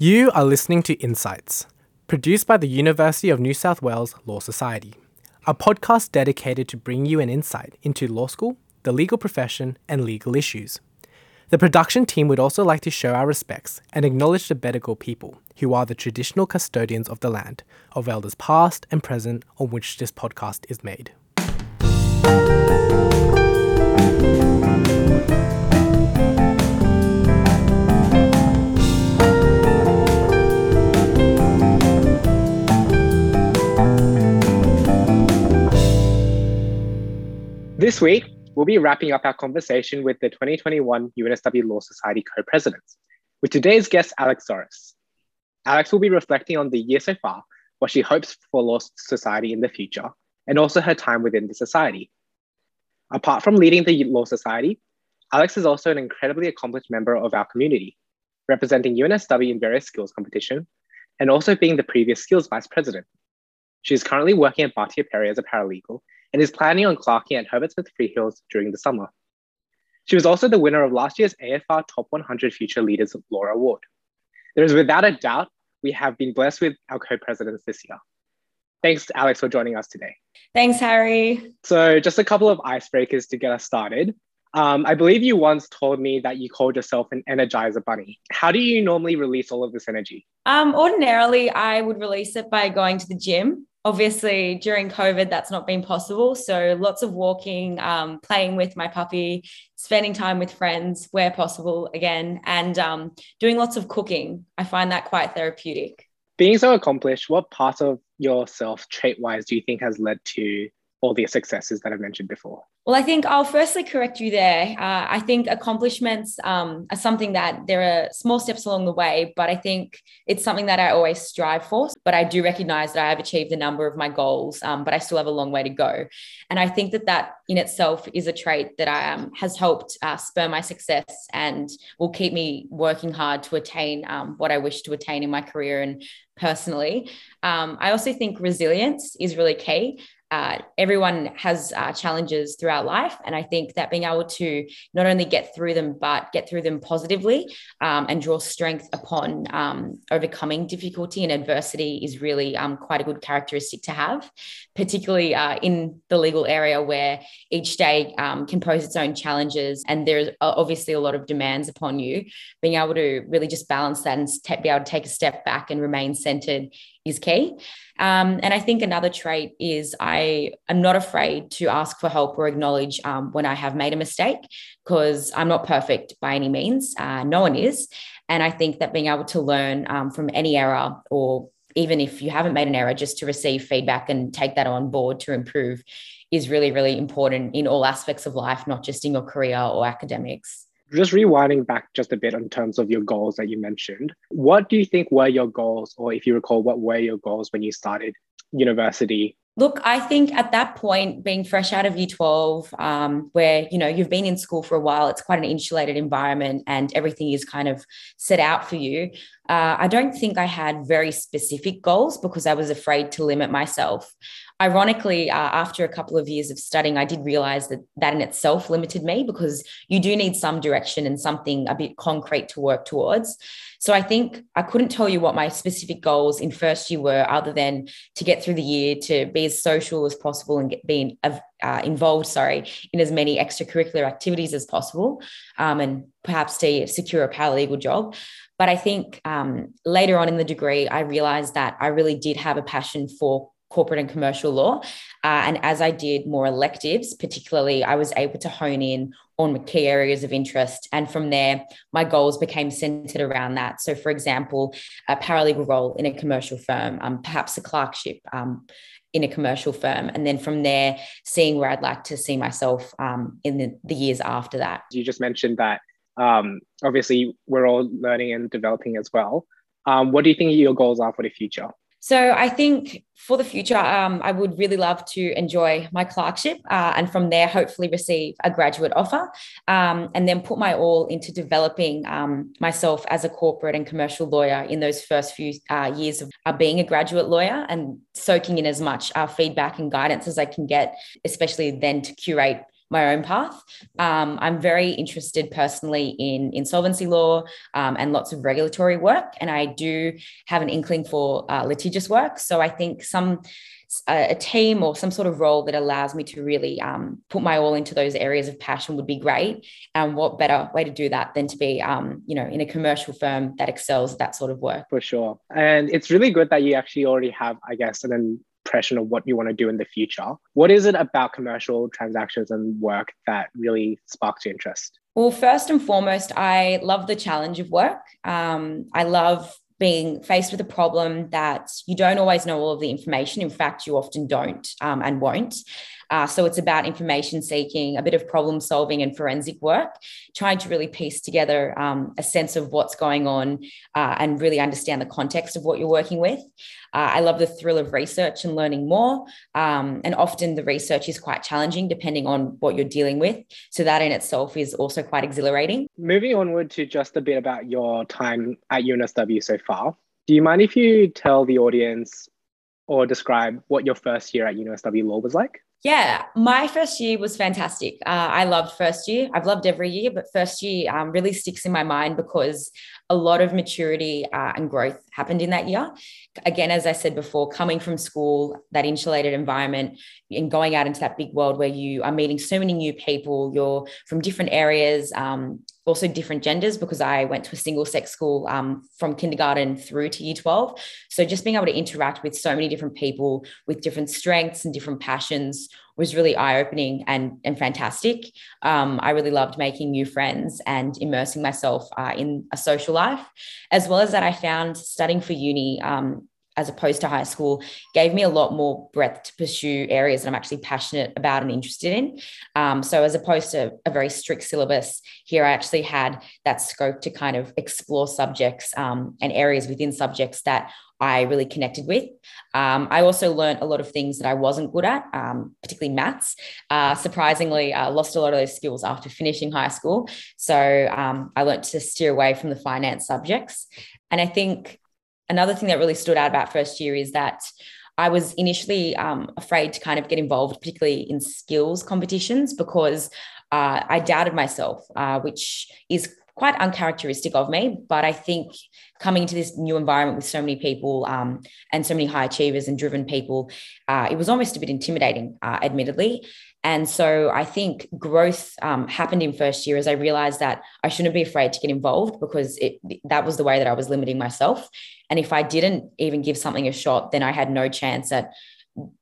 You are listening to Insights, produced by the University of New South Wales Law Society, a podcast dedicated to bring you an insight into law school, the legal profession, and legal issues. The production team would also like to show our respects and acknowledge the Bedegal people, who are the traditional custodians of the land, of elders past and present on which this podcast is made. This week, we'll be wrapping up our conversation with the 2021 UNSW Law Society co-presidents, with today's guest, Alex Dorris. Alex will be reflecting on the year so far, what she hopes for Law Society in the future, and also her time within the society. Apart from leading the Law Society, Alex is also an incredibly accomplished member of our community, representing UNSW in various skills competition, and also being the previous skills vice president. She is currently working at Bartier Perry as a paralegal and is planning on clerking at Herbert Smith Freehills during the summer. She was also the winner of last year's AFR Top 100 Future Leaders of Law Award. There is without a doubt we have been blessed with our co-presidents this year. Thanks, Alex, for joining us today. Thanks, Harry. So, just a couple of icebreakers to get us started. Um, I believe you once told me that you called yourself an energizer bunny. How do you normally release all of this energy? Um, ordinarily, I would release it by going to the gym obviously during covid that's not been possible. So lots of walking um, playing with my puppy spending time with friends where possible again and um, doing lots of cooking. I find that quite therapeutic. Being so accomplished what part of yourself trait wise do you think has led to all the successes that i've mentioned before well, I think I'll firstly correct you there. Uh, I think accomplishments um, are something that there are small steps along the way, but I think it's something that I always strive for. But I do recognize that I have achieved a number of my goals, um, but I still have a long way to go. And I think that that in itself is a trait that I, um, has helped uh, spur my success and will keep me working hard to attain um, what I wish to attain in my career and personally. Um, I also think resilience is really key uh, everyone has uh, challenges throughout life. And I think that being able to not only get through them, but get through them positively um, and draw strength upon um, overcoming difficulty and adversity is really um, quite a good characteristic to have, particularly uh, in the legal area where each day um, can pose its own challenges. And there's obviously a lot of demands upon you. Being able to really just balance that and be able to take a step back and remain centered is key. Um, and I think another trait is I am not afraid to ask for help or acknowledge um, when I have made a mistake because I'm not perfect by any means. Uh, no one is. And I think that being able to learn um, from any error or even if you haven't made an error, just to receive feedback and take that on board to improve is really, really important in all aspects of life, not just in your career or academics just rewinding back just a bit in terms of your goals that you mentioned, what do you think were your goals, or if you recall, what were your goals when you started university? Look, I think at that point, being fresh out of year 12, um, where, you know, you've been in school for a while, it's quite an insulated environment and everything is kind of set out for you. Uh, I don't think I had very specific goals because I was afraid to limit myself ironically, uh, after a couple of years of studying, I did realize that that in itself limited me because you do need some direction and something a bit concrete to work towards. So I think I couldn't tell you what my specific goals in first year were, other than to get through the year, to be as social as possible and get being uh, involved, sorry, in as many extracurricular activities as possible, um, and perhaps to secure a paralegal job. But I think um, later on in the degree, I realized that I really did have a passion for corporate and commercial law. Uh, and as I did more electives, particularly, I was able to hone in on key areas of interest. And from there, my goals became centered around that. So, for example, a paralegal role in a commercial firm, um, perhaps a clerkship. Um, in a commercial firm. And then from there, seeing where I'd like to see myself um, in the, the years after that. You just mentioned that um, obviously we're all learning and developing as well. Um, what do you think your goals are for the future? So I think for the future, um, I would really love to enjoy my clerkship uh, and from there, hopefully receive a graduate offer um, and then put my all into developing um, myself as a corporate and commercial lawyer in those first few uh, years of uh, being a graduate lawyer and soaking in as much uh, feedback and guidance as I can get, especially then to curate my own path. Um, I'm very interested personally in insolvency law um, and lots of regulatory work, and I do have an inkling for uh, litigious work. So I think some a, team or some sort of role that allows me to really um, put my all into those areas of passion would be great. And what better way to do that than to be, um, you know, in a commercial firm that excels that sort of work? For sure. And it's really good that you actually already have, I guess, an impression of what you want to do in the future. What is it about commercial transactions and work that really sparks your interest? Well, first and foremost, I love the challenge of work. Um, I love being faced with a problem that you don't always know all of the information. In fact, you often don't um, and won't. Uh, so it's about information seeking, a bit of problem solving and forensic work, trying to really piece together um, a sense of what's going on uh, and really understand the context of what you're working with. Uh, I love the thrill of research and learning more. Um, and often the research is quite challenging depending on what you're dealing with. So that in itself is also quite exhilarating. Moving onward to just a bit about your time at UNSW so far. Do you mind if you tell the audience or describe what your first year at UNSW Law was like? Yeah, my first year was fantastic. Uh, I loved first year. I've loved every year, but first year um, really sticks in my mind because a lot of maturity uh, and growth happened in that year. Again, as I said before, coming from school, that insulated environment, and going out into that big world where you are meeting so many new people, you're from different areas, um, also different genders, because I went to a single sex school um, from kindergarten through to year 12. So just being able to interact with so many different people with different strengths and different passions was really eye opening and, and fantastic. Um, I really loved making new friends and immersing myself uh, in a social life, as well as that I found studying for uni. Um, as opposed to high school gave me a lot more breadth to pursue areas that I'm actually passionate about and interested in. Um, so, as opposed to a very strict syllabus, here I actually had that scope to kind of explore subjects um, and areas within subjects that I really connected with. Um, I also learned a lot of things that I wasn't good at, um, particularly maths. Uh, surprisingly, I lost a lot of those skills after finishing high school. So um, I learned to steer away from the finance subjects. And I think another thing that really stood out about first year is that I was initially um, afraid to kind of get involved, particularly in skills competitions, because uh, I doubted myself, uh, which is quite uncharacteristic of me. But I think coming into this new environment with so many people um, and so many high achievers and driven people, uh, it was almost a bit intimidating, uh, admittedly. And so I think growth um, happened in first year as I realized that I shouldn't be afraid to get involved because it, that was the way that I was limiting myself. And if I didn't even give something a shot, then I had no chance at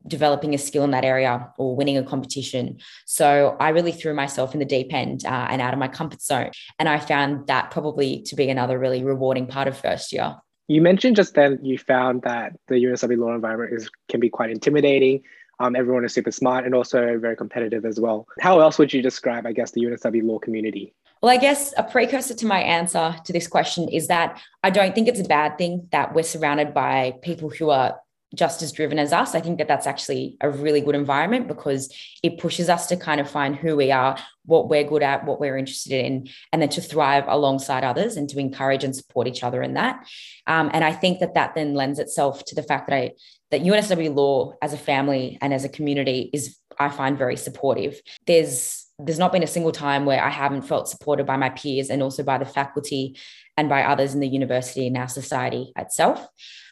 developing a skill in that area or winning a competition. So I really threw myself in the deep end uh, and out of my comfort zone. And I found that probably to be another really rewarding part of first year. You mentioned just then you found that the UNSW law environment is can be quite intimidating. Um, everyone is super smart and also very competitive as well. How else would you describe, I guess, the UNSW law community? Well, I guess a precursor to my answer to this question is that I don't think it's a bad thing that we're surrounded by people who are just as driven as us. I think that that's actually a really good environment because it pushes us to kind of find who we are, what we're good at, what we're interested in, and then to thrive alongside others and to encourage and support each other in that. Um, and I think that that then lends itself to the fact that I that UNSW Law as a family and as a community is I find very supportive. There's there's not been a single time where I haven't felt supported by my peers and also by the faculty and by others in the university and our society itself.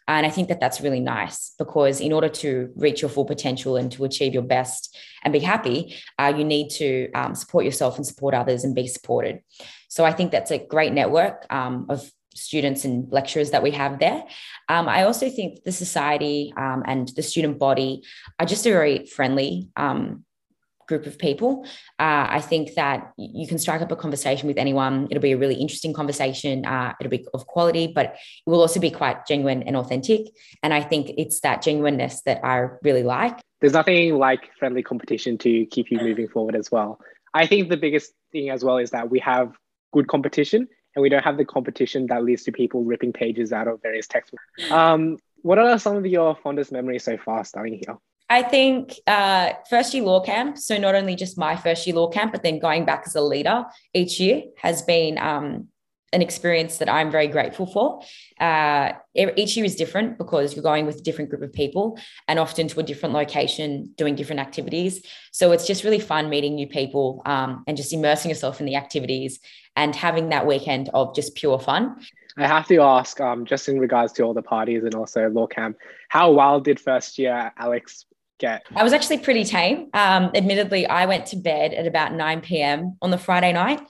And I think that that's really nice because in order to reach your full potential and to achieve your best and be happy, uh, you need to um, support yourself and support others and be supported. So I think that's a great network um, of students and lecturers that we have there. Um, I also think the society um, and the student body are just a very friendly um, group of people. Uh, I think that you can strike up a conversation with anyone. It'll be a really interesting conversation. Uh, it'll be of quality, but it will also be quite genuine and authentic. And I think it's that genuineness that I really like. There's nothing like friendly competition to keep you moving forward as well. I think the biggest thing as well is that we have good competition and we don't have the competition that leads to people ripping pages out of various textbooks. Um, what are some of your fondest memories so far starting here? I think uh, first year law camp, so not only just my first year law camp, but then going back as a leader each year has been um, an experience that I'm very grateful for. Uh, each year is different because you're going with a different group of people and often to a different location doing different activities. So it's just really fun meeting new people um, and just immersing yourself in the activities and having that weekend of just pure fun. I have to ask, um, just in regards to all the parties and also law camp, how wild did first year Alex get? I was actually pretty tame. Um, admittedly, I went to bed at about 9 p.m. on the Friday night.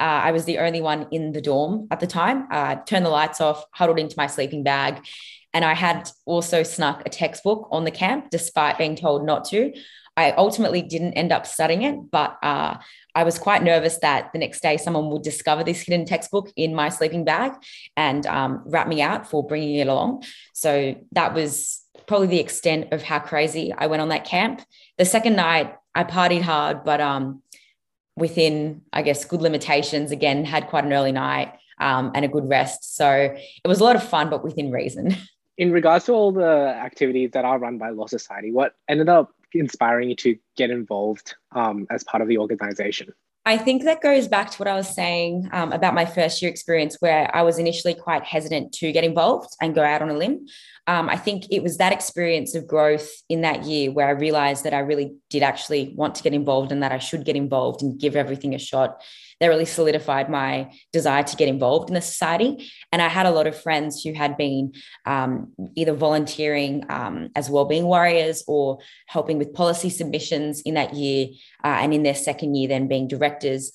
Uh, I was the only one in the dorm at the time. Uh, turned the lights off, huddled into my sleeping bag. And I had also snuck a textbook on the camp, despite being told not to. I ultimately didn't end up studying it, but uh, I was quite nervous that the next day someone would discover this hidden textbook in my sleeping bag and um, me out for bringing it along. So that was probably the extent of how crazy I went on that camp. The second night, I partied hard, but um, within, I guess, good limitations. Again, had quite an early night um, and a good rest. So it was a lot of fun, but within reason. In regards to all the activities that are run by Law Society, what ended up inspiring you to get involved um, as part of the organization? I think that goes back to what I was saying um, about my first year experience, where I was initially quite hesitant to get involved and go out on a limb. Um, I think it was that experience of growth in that year where I realized that I really did actually want to get involved and that I should get involved and give everything a shot that really solidified my desire to get involved in the society. And I had a lot of friends who had been um, either volunteering um, as wellbeing warriors or helping with policy submissions in that year, uh, and in their second year, then being directors.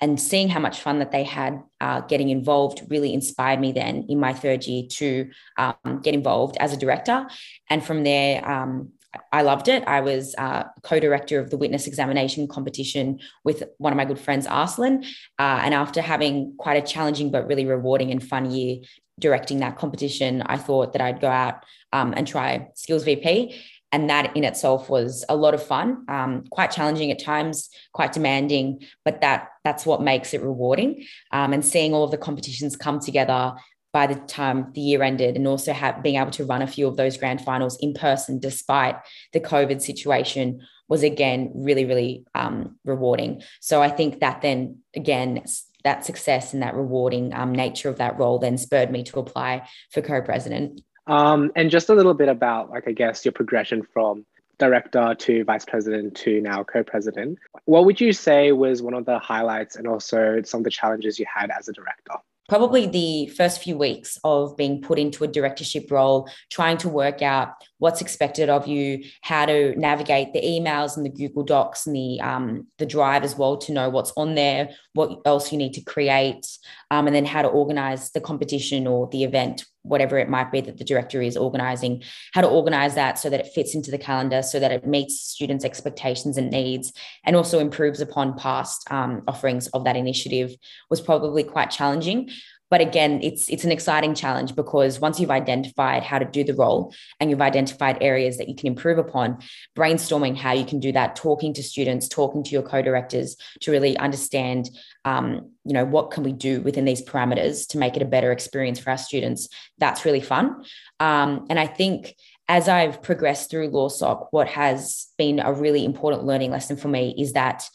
And seeing how much fun that they had uh, getting involved really inspired me then in my third year to um, get involved as a director. And from there, um, I loved it. I was uh, co-director of the witness examination competition with one of my good friends, Arslan. Uh, and after having quite a challenging but really rewarding and fun year directing that competition, I thought that I'd go out um, and try Skills VP. And that in itself was a lot of fun, um, quite challenging at times, quite demanding, but that that's what makes it rewarding. Um, and seeing all of the competitions come together by the time the year ended and also have, being able to run a few of those grand finals in person despite the covid situation was again really really um, rewarding. So i think that then again that success and that rewarding um, nature of that role then spurred me to apply for co-president. Um, and just a little bit about like i guess your progression from director to vice president to now co-president. What would you say was one of the highlights and also some of the challenges you had as a director probably the first few weeks of being put into a directorship role, trying to work out what's expected of you, how to navigate the emails and the Google Docs and the um, the Drive as well to know what's on there, what else you need to create, um, and then how to organize the competition or the event, whatever it might be that the director is organizing, how to organize that so that it fits into the calendar, so that it meets students' expectations and needs, and also improves upon past um, offerings of that initiative was probably quite challenging but again it's it's an exciting challenge because once you've identified how to do the role and you've identified areas that you can improve upon brainstorming how you can do that talking to students talking to your co-directors to really understand um, you know what can we do within these parameters to make it a better experience for our students that's really fun. Um, and i think as I've progressed through LawSoc, what has been a really important learning lesson for me is that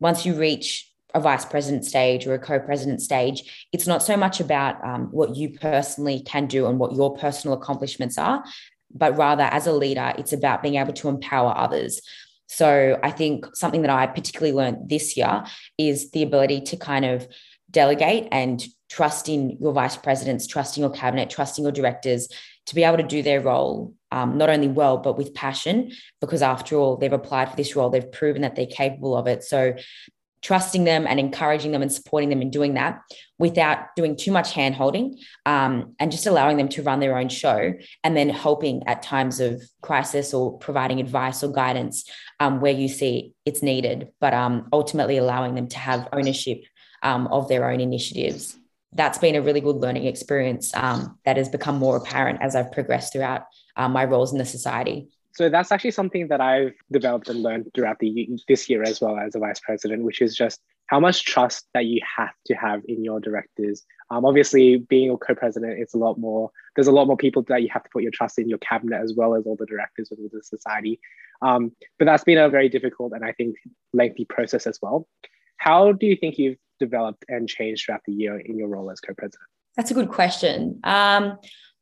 once you reach a vice president stage or a co-president stage it's not so much about um, what you personally can do and what your personal accomplishments are but rather as a leader it's about being able to empower others. So i think something that i particularly learned this year is the ability to kind of delegate and trust in your vice presidents trusting your cabinet trusting your directors to be able to do their role um, not only well but with passion because after all they've applied for this role they've proven that they're capable of it. So trusting them and encouraging them and supporting them in doing that without doing too much hand holding um, and just allowing them to run their own show and then helping at times of crisis or providing advice or guidance um, where you see it's needed, but um, ultimately allowing them to have ownership um, of their own initiatives. That's been a really good learning experience um, that has become more apparent as I've progressed throughout uh, my roles in the society. So that's actually something that I've developed and learned throughout the this year as well as a vice president, which is just how much trust that you have to have in your directors. Um, obviously, being a co-president, it's a lot more. There's a lot more people that you have to put your trust in your cabinet as well as all the directors within the society. Um, but that's been a very difficult and I think lengthy process as well. How do you think you've developed and changed throughout the year in your role as co-president? That's a good question. Um,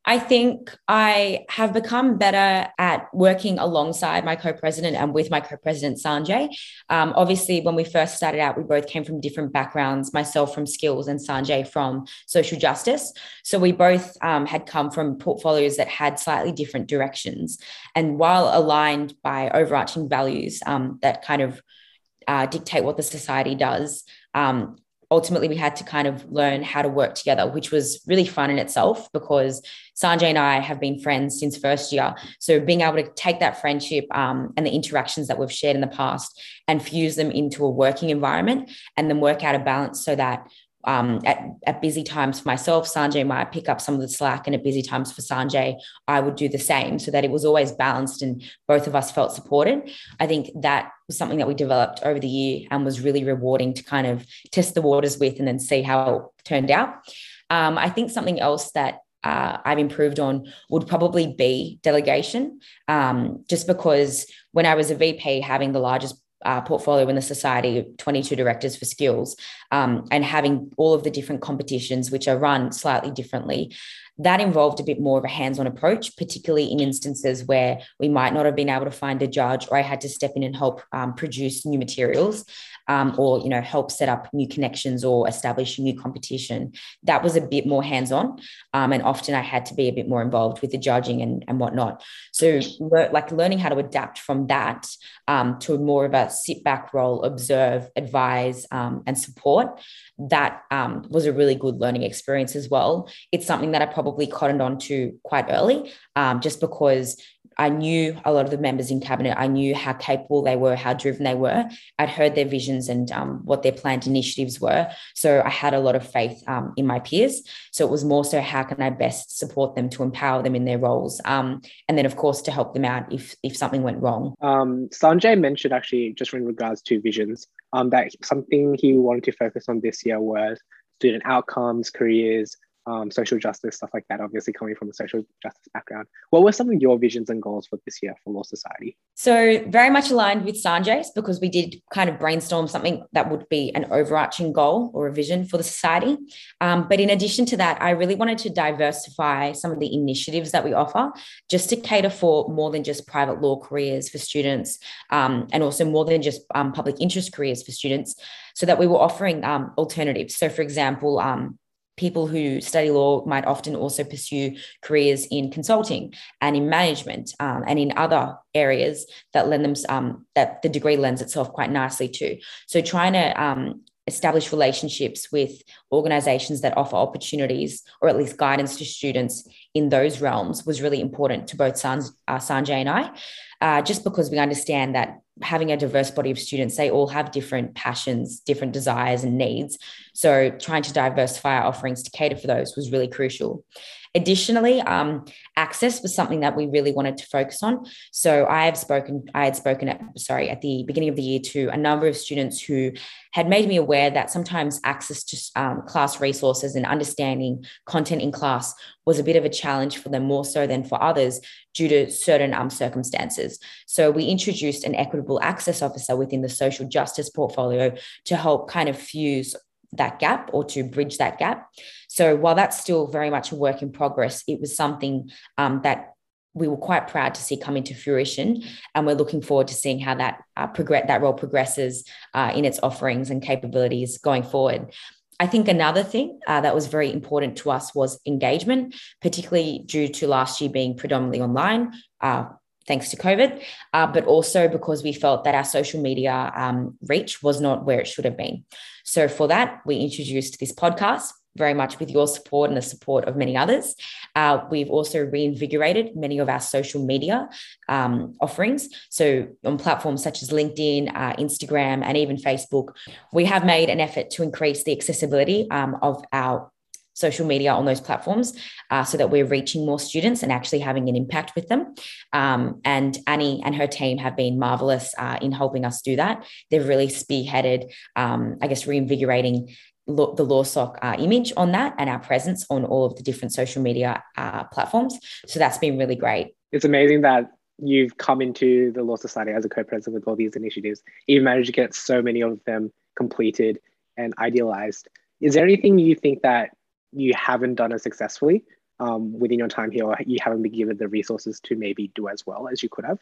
I think I have become better at working alongside my co president and with my co president, Sanjay. Um, obviously, when we first started out, we both came from different backgrounds myself from skills and Sanjay from social justice. So we both um, had come from portfolios that had slightly different directions. And while aligned by overarching values um, that kind of uh, dictate what the society does, um, ultimately we had to kind of learn how to work together, which was really fun in itself because Sanjay and I have been friends since first year. So being able to take that friendship um, and the interactions that we've shared in the past and fuse them into a working environment and then work out a balance so that um, at, at busy times for myself, Sanjay might pick up some of the slack, and at busy times for Sanjay, I would do the same so that it was always balanced and both of us felt supported. I think that was something that we developed over the year and was really rewarding to kind of test the waters with and then see how it turned out. Um, I think something else that uh, I've improved on would probably be delegation, um, just because when I was a VP, having the largest uh, portfolio in the society, 22 directors for skills, um, and having all of the different competitions, which are run slightly differently. That involved a bit more of a hands on approach, particularly in instances where we might not have been able to find a judge or I had to step in and help um, produce new materials um, or you know help set up new connections or establish new competition. That was a bit more hands-on um, and often i had to be a bit more involved with the judging and, and whatnot. So like learning how to adapt from that um, to more of a sit back role observe advise um, and support that um, was a really good learning experience as well. It's something that i probably cottoned on to quite early um, just because I knew a lot of the members in cabinet. I knew how capable they were, how driven they were. I'd heard their visions and um, what their planned initiatives were. So I had a lot of faith um, in my peers. So it was more so how can I best support them to empower them in their roles, um, and then of course to help them out if if something went wrong. Um, Sanjay mentioned actually just in regards to visions um, that something he wanted to focus on this year was student outcomes, careers, um, social justice, stuff like that, obviously coming from a social justice background. What were some of your visions and goals for this year for Law Society? So, very much aligned with Sanjay's because we did kind of brainstorm something that would be an overarching goal or a vision for the society. Um, but in addition to that, I really wanted to diversify some of the initiatives that we offer just to cater for more than just private law careers for students um, and also more than just um, public interest careers for students so that we were offering um, alternatives. So, for example, um, people who study law might often also pursue careers in consulting and in management um, and in other areas that lend them um, that the degree lends itself quite nicely to so trying to um, establish relationships with organizations that offer opportunities or at least guidance to students in those realms was really important to both San, uh, Sanjay and I, uh, just because we understand that having a diverse body of students, they all have different passions, different desires and needs. So trying to diversify our offerings to cater for those was really crucial. Additionally, um, access was something that we really wanted to focus on. So I have spoken, I had spoken at sorry at the beginning of the year to a number of students who had made me aware that sometimes access to um, class resources and understanding content in class was a bit of a challenge for them more so than for others due to certain um, circumstances. So we introduced an equitable access officer within the social justice portfolio to help kind of fuse that gap or to bridge that gap. So while that's still very much a work in progress, it was something um, that we were quite proud to see come into fruition, and we're looking forward to seeing how that uh, progress that role progresses uh, in its offerings and capabilities going forward. I think another thing uh, that was very important to us was engagement, particularly due to last year being predominantly online. Thanks to COVID, uh, but also because we felt that our social media um, reach was not where it should have been. So, for that, we introduced this podcast very much with your support and the support of many others. Uh, we've also reinvigorated many of our social media um, offerings. So, on platforms such as LinkedIn, uh, Instagram, and even Facebook, we have made an effort to increase the accessibility um, of our social media on those platforms uh, so that we're reaching more students and actually having an impact with them. Um, and Annie and her team have been marvelous uh, in helping us do that. They've really spearheaded, um, I guess, reinvigorating the LawSoc uh, image on that and our presence on all of the different social media uh, platforms. So that's been really great. It's amazing that you've come into the Law Society as a co-president with all these initiatives. You've managed to get so many of them completed and idealized. Is there anything you think that you haven't done as successfully um, within your time here, or you haven't been given the resources to maybe do as well as you could have?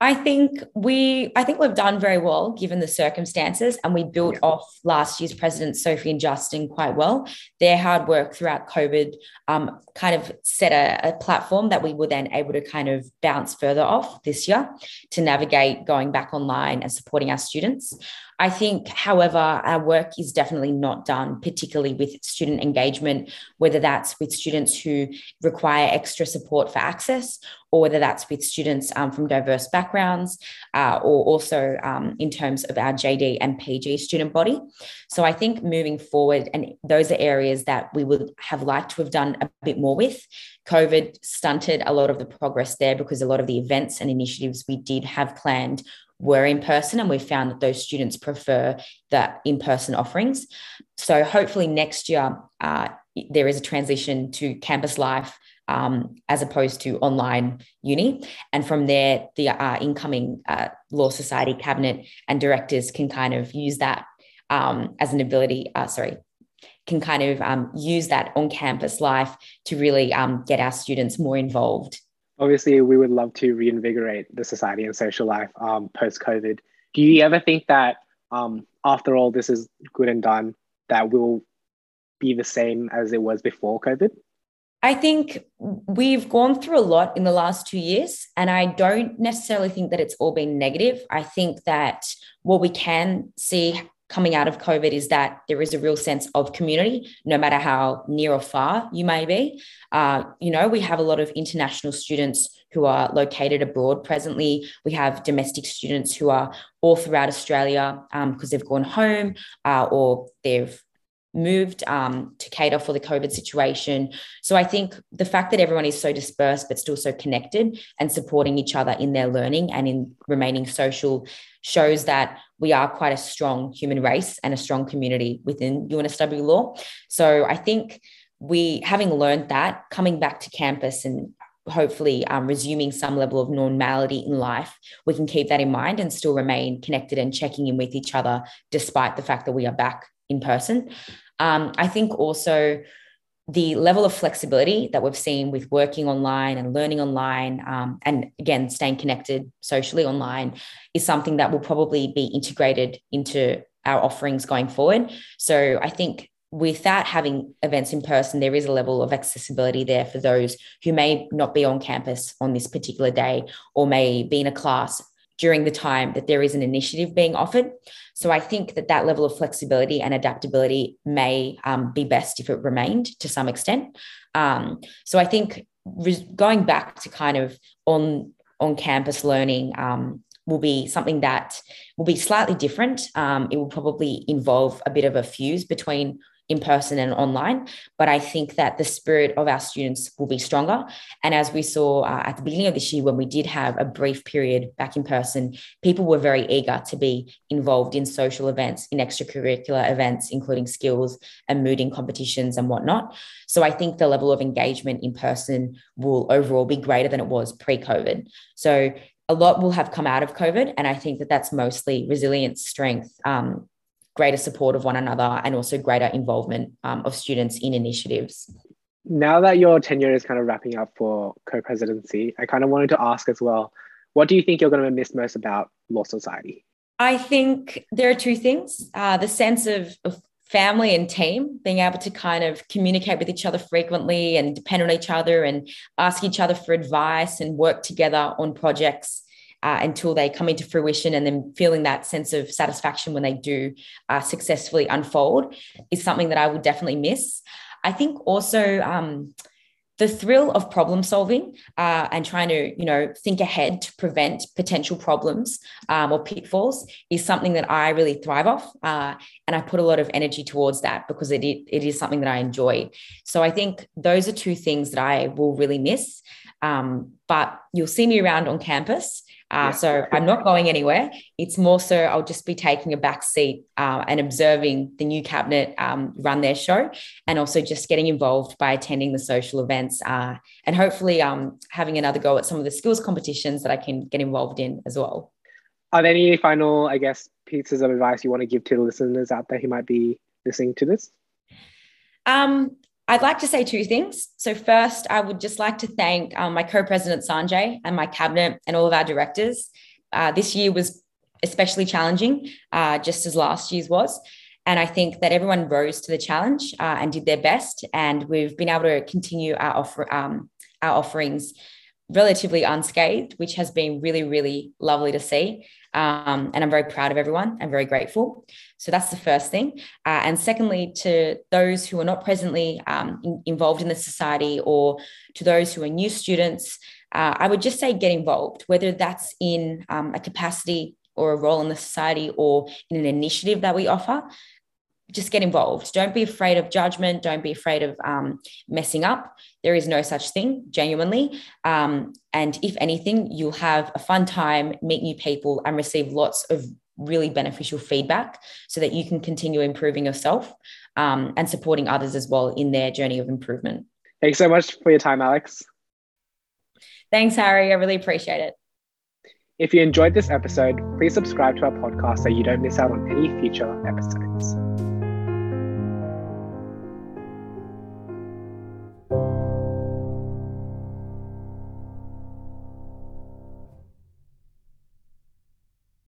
I think we I think we've done very well given the circumstances and we built yeah. off last year's president Sophie and Justin quite well. Their hard work throughout COVID um, kind of set a, a, platform that we were then able to kind of bounce further off this year to navigate going back online and supporting our students. I think, however, our work is definitely not done, particularly with student engagement, whether that's with students who require extra support for access, or whether that's with students um, from diverse backgrounds, uh, or also um, in terms of our JD and PG student body. So I think moving forward, and those are areas that we would have liked to have done a bit more with. COVID stunted a lot of the progress there because a lot of the events and initiatives we did have planned were in person, and we found that those students prefer the in person offerings. So hopefully next year, uh, there is a transition to campus life um, as opposed to online uni. And from there, the uh, incoming uh, Law Society cabinet and directors can kind of use that um, as an ability, uh, sorry, can kind of um, use that on campus life to really um, get our students more involved obviously we would love to reinvigorate the society and social life um, post COVID. Do you ever think that um, after all this is good and done, that will be the same as it was before COVID? I think we've gone through a lot in the last two years, and I don't necessarily think that it's all been negative. I think that what we can see coming out of COVID is that there is a real sense of community, no matter how near or far you may be. Uh, you know, we have a lot of international students who are located abroad presently. We have domestic students who are all throughout Australia because um, they've gone home uh, or they've moved um, to cater for the COVID situation. So I think the fact that everyone is so dispersed but still so connected and supporting each other in their learning and in remaining social shows that we are quite a strong human race and a strong community within UNSW law. So I think we, having learned that, coming back to campus and hopefully um, resuming some level of normality in life, we can keep that in mind and still remain connected and checking in with each other despite the fact that we are back in person. Um, I think also the level of flexibility that we've seen with working online and learning online, um, and again, staying connected socially online, is something that will probably be integrated into our offerings going forward. So I think without having events in person, there is a level of accessibility there for those who may not be on campus on this particular day or may be in a class during the time that there is an initiative being offered. So I think that that level of flexibility and adaptability may um, be best if it remained to some extent. Um, so I think going back to kind of on on campus learning um, will be something that will be slightly different. Um, it will probably involve a bit of a fuse between in person and online. But I think that the spirit of our students will be stronger. And as we saw uh, at the beginning of this year, when we did have a brief period back in person, people were very eager to be involved in social events, in extracurricular events, including skills and mooting competitions and whatnot. So I think the level of engagement in person will overall be greater than it was pre COVID. So a lot will have come out of COVID. And I think that that's mostly resilience, strength, um, greater support of one another and also greater involvement um, of students in initiatives. Now that your tenure is kind of wrapping up for co-presidency, I kind of wanted to ask as well, what do you think you're going to miss most about Law Society? I think there are two things. Uh, the sense of, of family and team, being able to kind of communicate with each other frequently and depend on each other and ask each other for advice and work together on projects uh, until they come into fruition and then feeling that sense of satisfaction when they do uh, successfully unfold is something that I will definitely miss. I think also um, the thrill of problem solving uh, and trying to you know think ahead to prevent potential problems um, or pitfalls is something that I really thrive off uh, and I put a lot of energy towards that because it, it is something that I enjoy. So I think those are two things that I will really miss. Um, but you'll see me around on campus. Uh, yeah. So I'm not going anywhere. It's more so I'll just be taking a back seat uh, and observing the new cabinet um, run their show, and also just getting involved by attending the social events uh, and hopefully um, having another go at some of the skills competitions that I can get involved in as well. Are there any final, I guess, pieces of advice you want to give to the listeners out there who might be listening to this? Um, I'd like to say two things. So, first, I would just like to thank um, my co president, Sanjay, and my cabinet and all of our directors. Uh, this year was especially challenging, uh, just as last year's was. And I think that everyone rose to the challenge uh, and did their best. And we've been able to continue our, offer, um, our offerings relatively unscathed, which has been really, really lovely to see. Um, and I'm very proud of everyone. I'm very grateful. So that's the first thing. Uh, and secondly, to those who are not presently um, in, involved in the society or to those who are new students, uh, I would just say get involved, whether that's in um, a capacity or a role in the society or in an initiative that we offer just get involved. Don't be afraid of judgment. Don't be afraid of um, messing up. There is no such thing, genuinely. Um, and if anything, you'll have a fun time, meet new people, and receive lots of really beneficial feedback so that you can continue improving yourself um, and supporting others as well in their journey of improvement. Thanks so much for your time, Alex. Thanks, Harry. I really appreciate it. If you enjoyed this episode, please subscribe to our podcast so you don't miss out on any future episodes.